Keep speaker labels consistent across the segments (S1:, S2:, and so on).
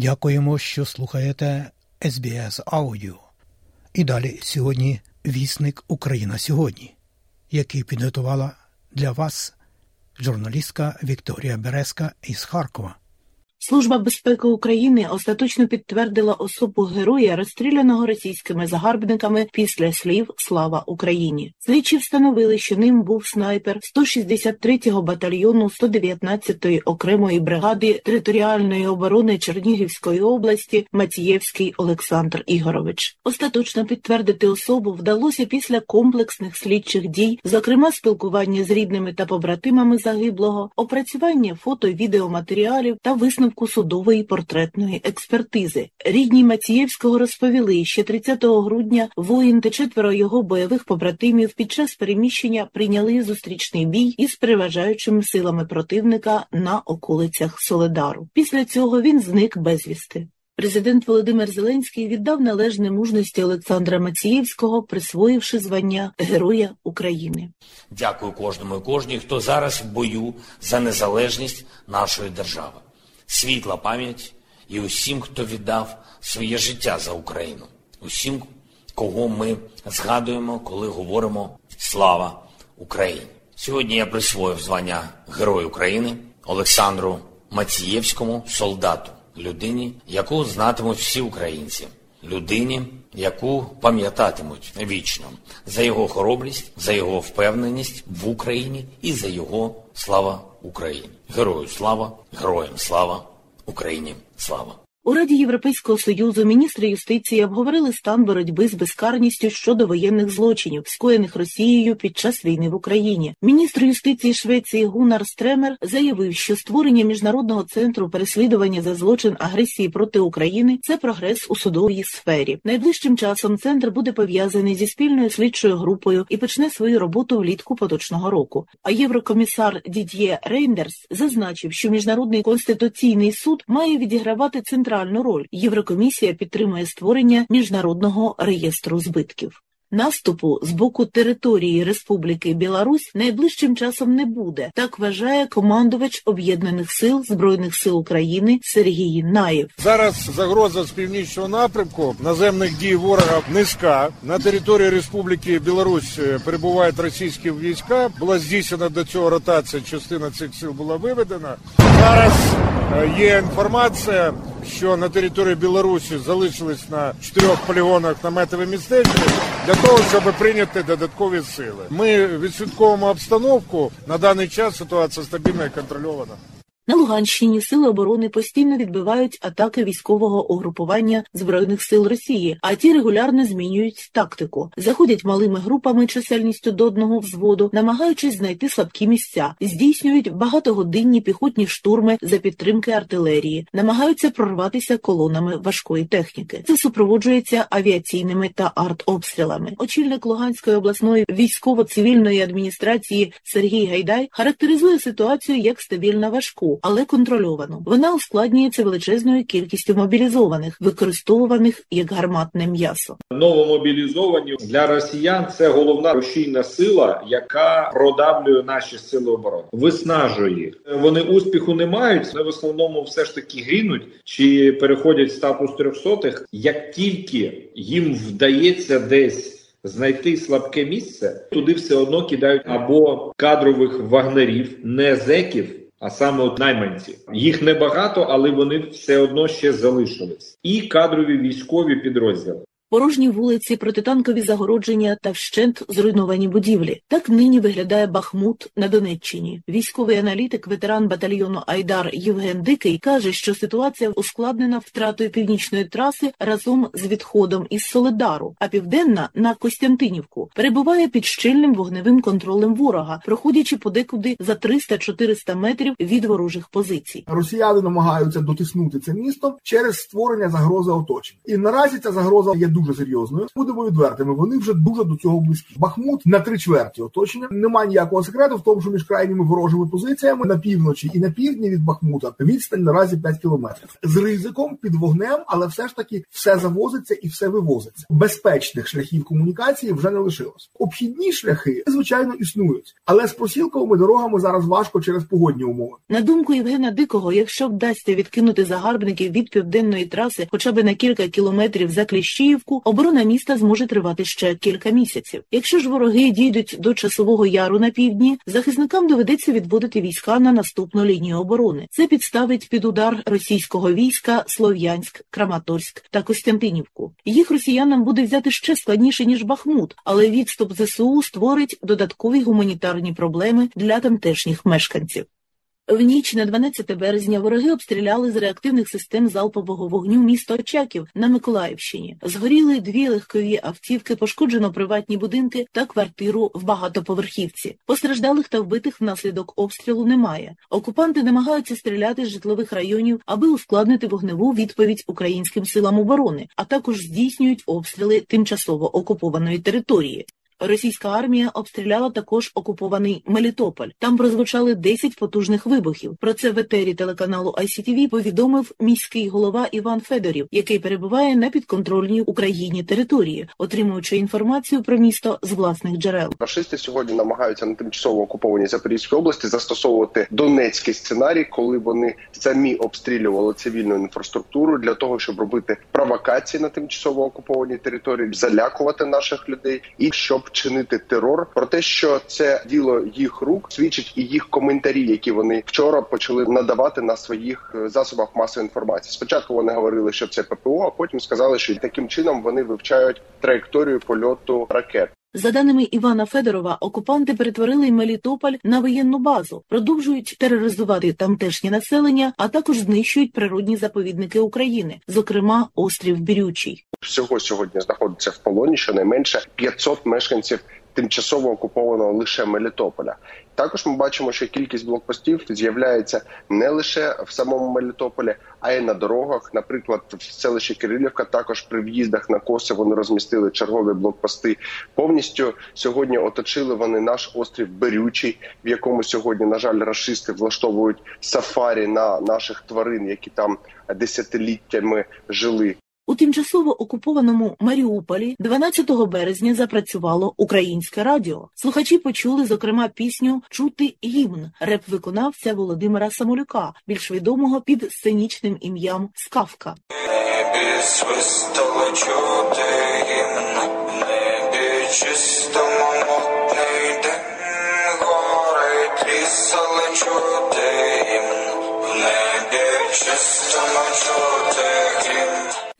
S1: Дякуємо, що слухаєте SBS Аудіо. І далі сьогодні вісник Україна сьогодні, який підготувала для вас журналістка Вікторія Березка із Харкова.
S2: Служба безпеки України остаточно підтвердила особу героя, розстріляного російськими загарбниками після слів Слава Україні. Слідчі встановили, що ним був снайпер 163-го батальйону 119-ї окремої бригади територіальної оборони Чернігівської області Мацієвський Олександр Ігорович. Остаточно підтвердити особу вдалося після комплексних слідчих дій, зокрема спілкування з рідними та побратимами загиблого, опрацювання фото відеоматеріалів та висновку судової портретної експертизи. Рідні Мацієвського розповіли, що 30 грудня воїн та четверо його бойових побратимів під час переміщення прийняли зустрічний бій із переважаючими силами противника на околицях Соледару. Після цього він зник безвісти. Президент Володимир Зеленський віддав належне мужності Олександра Мацієвського, присвоївши звання Героя України.
S3: Дякую кожному і кожній, хто зараз в бою за незалежність нашої держави. Світла пам'ять і усім, хто віддав своє життя за Україну, усім, кого ми згадуємо, коли говоримо Слава Україні. Сьогодні я присвоїв звання Герой України Олександру Мацієвському, солдату, людині, яку знатимуть всі українці, людині, яку пам'ятатимуть вічно за його хоробрість, за його впевненість в Україні і за його слава Україні. Герою слава, героям слава, Україні слава.
S2: У Раді Європейського союзу міністри юстиції обговорили стан боротьби з безкарністю щодо воєнних злочинів, скоєних Росією під час війни в Україні. Міністр юстиції Швеції Гунар Стремер заявив, що створення міжнародного центру переслідування за злочин агресії проти України це прогрес у судовій сфері. Найближчим часом центр буде пов'язаний зі спільною слідчою групою і почне свою роботу влітку поточного року. А єврокомісар Дід'є Рейндерс зазначив, що міжнародний конституційний суд має відігравати центральну роль. Єврокомісія підтримує створення міжнародного реєстру збитків. Наступу з боку території Республіки Білорусь найближчим часом не буде. Так вважає командувач об'єднаних сил збройних сил України Сергій Наєв.
S4: Зараз загроза з північного напрямку наземних дій ворога низька. На території Республіки Білорусь перебувають російські війська. Була здійснена до цього ротація. Частина цих сил була виведена. Зараз є інформація, що на території Білорусі залишились на чотирьох полігонах наметові містечки для того, щоб прийняти додаткові сили. Ми відслідковуємо обстановку. На даний час ситуація стабільна і контрольована.
S2: На Луганщині сили оборони постійно відбивають атаки військового угрупування збройних сил Росії, а ті регулярно змінюють тактику, заходять малими групами чисельністю до одного взводу, намагаючись знайти слабкі місця, здійснюють багатогодинні піхотні штурми за підтримки артилерії, намагаються прорватися колонами важкої техніки. Це супроводжується авіаційними та артобстрілами. Очільник Луганської обласної військово-цивільної адміністрації Сергій Гайдай характеризує ситуацію як стабільно важку але контрольовану. Вона ускладнюється величезною кількістю мобілізованих, використовуваних як гарматне м'ясо.
S5: Новомобілізовані для росіян це головна рушійна сила, яка продавлює наші сили оборони, виснажує. Вони успіху не мають, але в основному все ж таки гинуть чи переходять в статус трьохсотих. Як тільки їм вдається десь. Знайти слабке місце туди все одно кидають або кадрових вагнерів, не зеків, а саме от найманці. Їх небагато, але вони все одно ще залишились. І кадрові військові підрозділи.
S2: Порожні вулиці, протитанкові загородження та вщент зруйновані будівлі. Так нині виглядає Бахмут на Донеччині. Військовий аналітик, ветеран батальйону Айдар Євген Дикий каже, що ситуація ускладнена втратою північної траси разом з відходом із Соледару, а південна на Костянтинівку перебуває під щільним вогневим контролем ворога, проходячи подекуди за 300-400 метрів від ворожих позицій.
S6: Росіяни намагаються дотиснути це місто через створення загрози оточення. І наразі ця загроза є дуже серйозною. Будемо відвертими. Вони вже дуже до цього близькі. Бахмут на три чверті оточення. Немає ніякого секрету в тому, що між крайніми ворожими позиціями на півночі і на півдні від Бахмута відстань наразі 5 кілометрів з ризиком під вогнем, але все ж таки все завозиться і все вивозиться. Безпечних шляхів комунікації вже не лишилось. Обхідні шляхи звичайно існують, але з просілковими дорогами зараз важко через погодні умови.
S2: На думку Євгена Дикого, якщо вдасться відкинути загарбників від південної траси, хоча б на кілька кілометрів за Кліщіївку, оборона міста зможе тривати ще кілька місяців. Якщо ж вороги дійдуть до часового яру на півдні, захисникам доведеться відводити війська на наступну лінію оборони. Це підставить під удар російського війська Слов'янськ, Краматорськ та Костянтинівку. Їх росіянам буде взяти ще складніше ніж Бахмут, але відступ ЗСУ створить додаткові гуманітарні проблеми для тамтешніх мешканців. В ніч на 12 березня вороги обстріляли з реактивних систем залпового вогню місто Очаків на Миколаївщині. Згоріли дві легкові автівки, пошкоджено приватні будинки та квартиру в багатоповерхівці. Постраждалих та вбитих внаслідок обстрілу немає. Окупанти намагаються стріляти з житлових районів, аби ускладнити вогневу відповідь українським силам оборони, а також здійснюють обстріли тимчасово окупованої території. Російська армія обстріляла також окупований Мелітополь. Там прозвучали 10 потужних вибухів. Про це в етері телеканалу ICTV повідомив міський голова Іван Федорів, який перебуває на підконтрольній Україні території, отримуючи інформацію про місто з власних джерел.
S7: Рашисти сьогодні намагаються на тимчасово окупованій Запорізькій області застосовувати донецький сценарій, коли вони самі обстрілювали цивільну інфраструктуру для того, щоб робити провокації на тимчасово окупованій території, залякувати наших людей і щоб чинити терор. Про те, що це діло їх рук, свідчить і їх коментарі, які вони вчора почали надавати на своїх е, засобах масової інформації. Спочатку вони говорили, що це ППО, а потім сказали, що таким чином вони вивчають траєкторію польоту ракет.
S2: За даними Івана Федорова, окупанти перетворили Мелітополь на воєнну базу, продовжують тероризувати тамтешнє населення, а також знищують природні заповідники України, зокрема острів Бірючий.
S7: Всього сьогодні знаходиться в полоні щонайменше 500 мешканців тимчасово окупованого лише Мелітополя. Також ми бачимо, що кількість блокпостів з'являється не лише в самому Мелітополі, а й на дорогах. Наприклад, в селищі Кирилівка також при в'їздах на коси вони розмістили чергові блокпости. Повністю сьогодні оточили вони наш острів Берючий, в якому сьогодні, на жаль, расисти влаштовують сафарі на наших тварин, які там десятиліттями жили.
S2: У тимчасово окупованому Маріуполі 12 березня запрацювало українське радіо. Слухачі почули, зокрема, пісню Чути гімн реп-виконавця Володимира Самолюка, більш відомого під сценічним ім'ям Скавка.
S8: небі свистало чути гімн, небі чистому мутний день, гори трісали чути гімн, небі чистому чути.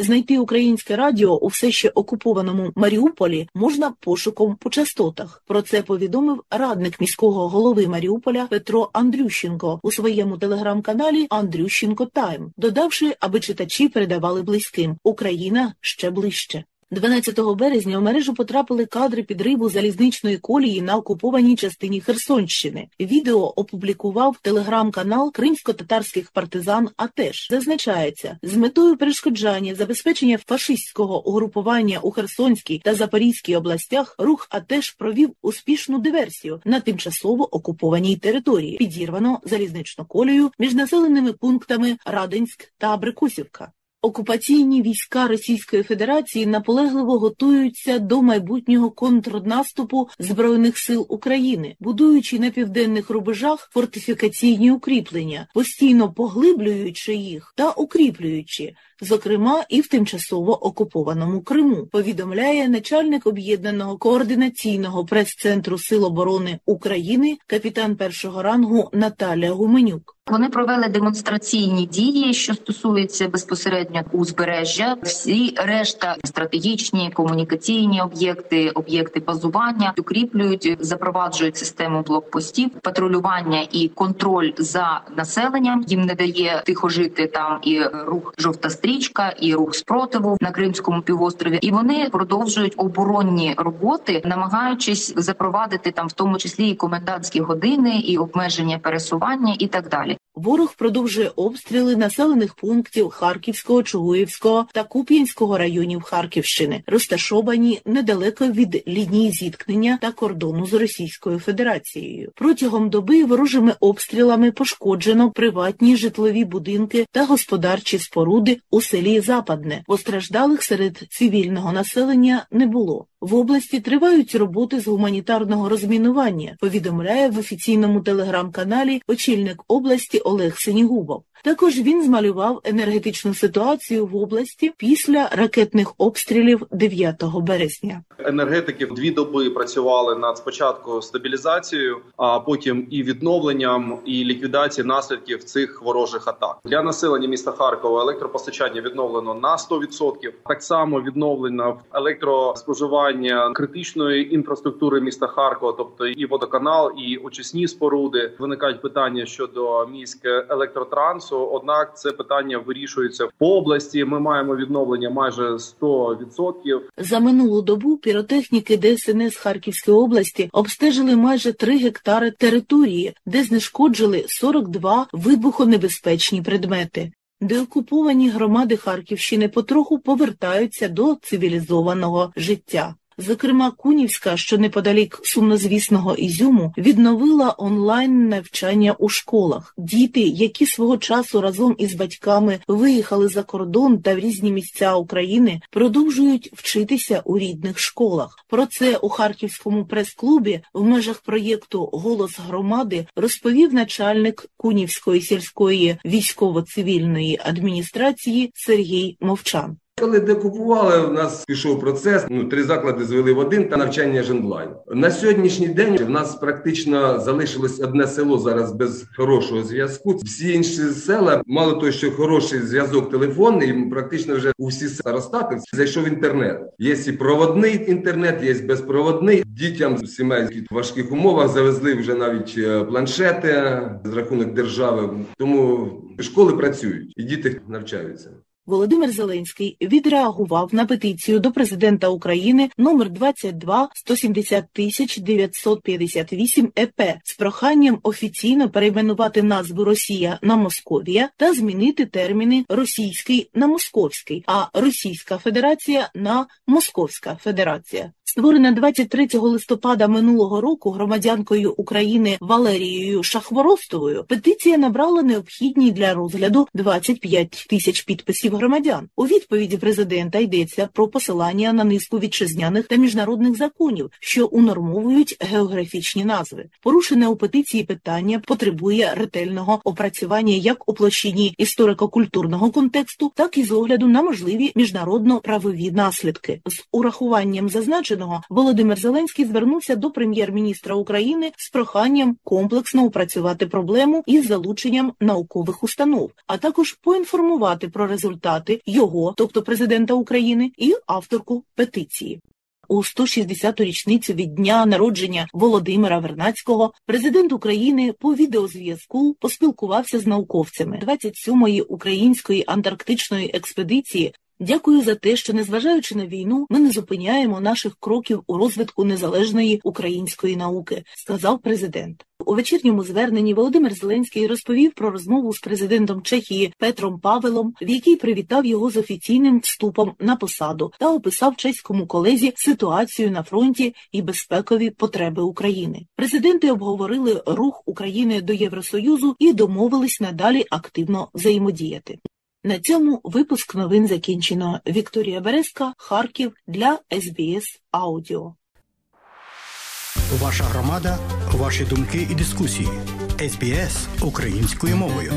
S2: Знайти українське радіо у все ще окупованому Маріуполі можна пошуком по частотах. Про це повідомив радник міського голови Маріуполя Петро Андрющенко у своєму телеграм-каналі Андрющенко Тайм, додавши, аби читачі передавали близьким Україна ще ближче. 12 березня в мережу потрапили кадри підриву залізничної колії на окупованій частині Херсонщини. Відео опублікував телеграм-канал кримсько-татарських партизан. АТЕШ. зазначається з метою перешкоджання забезпечення фашистського угрупування у Херсонській та Запорізькій областях. Рух АТЕШ провів успішну диверсію на тимчасово окупованій території. Підірвано залізничну колію між населеними пунктами Радинськ та Абрикосівка. Окупаційні війська Російської Федерації наполегливо готуються до майбутнього контрнаступу збройних сил України, будуючи на південних рубежах фортифікаційні укріплення, постійно поглиблюючи їх та укріплюючи, зокрема і в тимчасово окупованому Криму. Повідомляє начальник об'єднаного координаційного прес-центру Сил оборони України, капітан першого рангу Наталія Гуменюк.
S9: Вони провели демонстраційні дії, що стосуються безпосередньо відновлення узбережжя. Всі решта стратегічні комунікаційні об'єкти, об'єкти базування укріплюють, запроваджують систему блокпостів, патрулювання і контроль за населенням. Їм не дає тихо жити там і рух жовта стрічка, і рух спротиву на Кримському півострові. І вони продовжують оборонні роботи, намагаючись запровадити там, в тому числі і комендантські години, і обмеження пересування, і так далі.
S2: Ворог продовжує обстріли населених пунктів Харківського, Чугуївського та Куп'янського районів Харківщини, розташовані недалеко від лінії зіткнення та кордону з Російською Федерацією. Протягом доби ворожими обстрілами пошкоджено приватні житлові будинки та господарчі споруди у селі Западне. Постраждалих серед цивільного населення не було. В області тривають роботи з гуманітарного розмінування. Повідомляє в офіційному телеграм-каналі очільник області Олег Синігубов. Також він змалював енергетичну ситуацію в області після ракетних обстрілів 9 березня.
S10: Енергетики дві доби працювали над спочатку стабілізацією, а потім і відновленням і ліквідацією наслідків цих ворожих атак для населення міста Харкова. Електропостачання відновлено на 100%. Так само відновлено електроспоживання критичної інфраструктури міста Харкова, тобто і водоканал, і очисні споруди. Виникають питання щодо міськ електротрансу. Однак це питання вирішується по області. Ми маємо відновлення майже 100%.
S2: За минулу добу піротехніки ДСНС Харківської області обстежили майже 3 гектари території, де знешкоджили 42 вибухонебезпечні предмети. Деокуповані громади Харківщини потроху повертаються до цивілізованого життя. Зокрема, Кунівська, що неподалік сумнозвісного Ізюму, відновила онлайн навчання у школах. Діти, які свого часу разом із батьками виїхали за кордон та в різні місця України, продовжують вчитися у рідних школах. Про це у Харківському прес-клубі в межах проєкту Голос громади розповів начальник Кунівської сільської військово-цивільної адміністрації Сергій Мовчан.
S11: Коли декупували, у нас пішов процес. Ну три заклади звели в один та навчання ж онлайн. На сьогоднішній день в нас практично залишилось одне село зараз без хорошого зв'язку. Всі інші села мало того, що хороший зв'язок телефонний, практично вже у всі старостати зайшов інтернет. Є і проводний інтернет, є безпроводний. Дітям з сімей в важких умовах завезли вже навіть е, планшети з рахунок держави. Тому школи працюють і діти навчаються.
S2: Володимир Зеленський відреагував на петицію до президента України номер 22 170 тисяч 958 ЕП з проханням офіційно перейменувати назву Росія на Московія та змінити терміни російський на московський, а Російська Федерація на Московська Федерація. Створена 23 листопада минулого року громадянкою України Валерією Шахворостовою, петиція набрала необхідні для розгляду 25 тисяч підписів громадян. У відповіді президента йдеться про посилання на низку вітчизняних та міжнародних законів, що унормовують географічні назви. Порушене у петиції питання потребує ретельного опрацювання як у площині історико-культурного контексту, так і з огляду на можливі міжнародно-правові наслідки з урахуванням зазначеного. Володимир Зеленський звернувся до прем'єр-міністра України з проханням комплексно опрацювати проблему із залученням наукових установ, а також поінформувати про результати його, тобто президента України, і авторку петиції. У 160-ту річницю від дня народження Володимира Вернацького президент України по відеозв'язку поспілкувався з науковцями 27-ї української антарктичної експедиції Дякую за те, що, незважаючи на війну, ми не зупиняємо наших кроків у розвитку незалежної української науки, сказав президент. У вечірньому зверненні Володимир Зеленський розповів про розмову з президентом Чехії Петром Павелом, в якій привітав його з офіційним вступом на посаду та описав чеському колезі ситуацію на фронті і безпекові потреби України. Президенти обговорили рух України до Євросоюзу і домовились надалі активно взаємодіяти. На цьому випуск новин закінчено. Вікторія Березка, Харків для СБС Аудіо.
S1: Ваша громада, ваші думки і дискусії. СБС українською мовою.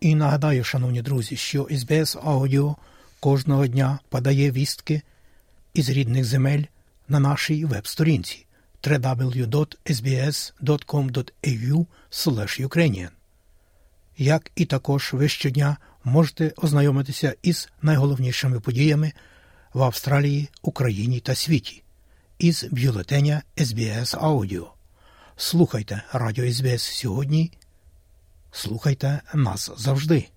S1: І нагадаю, шановні друзі, що СБС Аудіо кожного дня подає вістки із рідних земель на нашій веб-сторінці www.sbs.com.au Ukrainian як і також ви щодня можете ознайомитися із найголовнішими подіями в Австралії, Україні та світі із бюлетеня SBS Audio. Слухайте радіо СБС сьогодні. Слухайте нас завжди.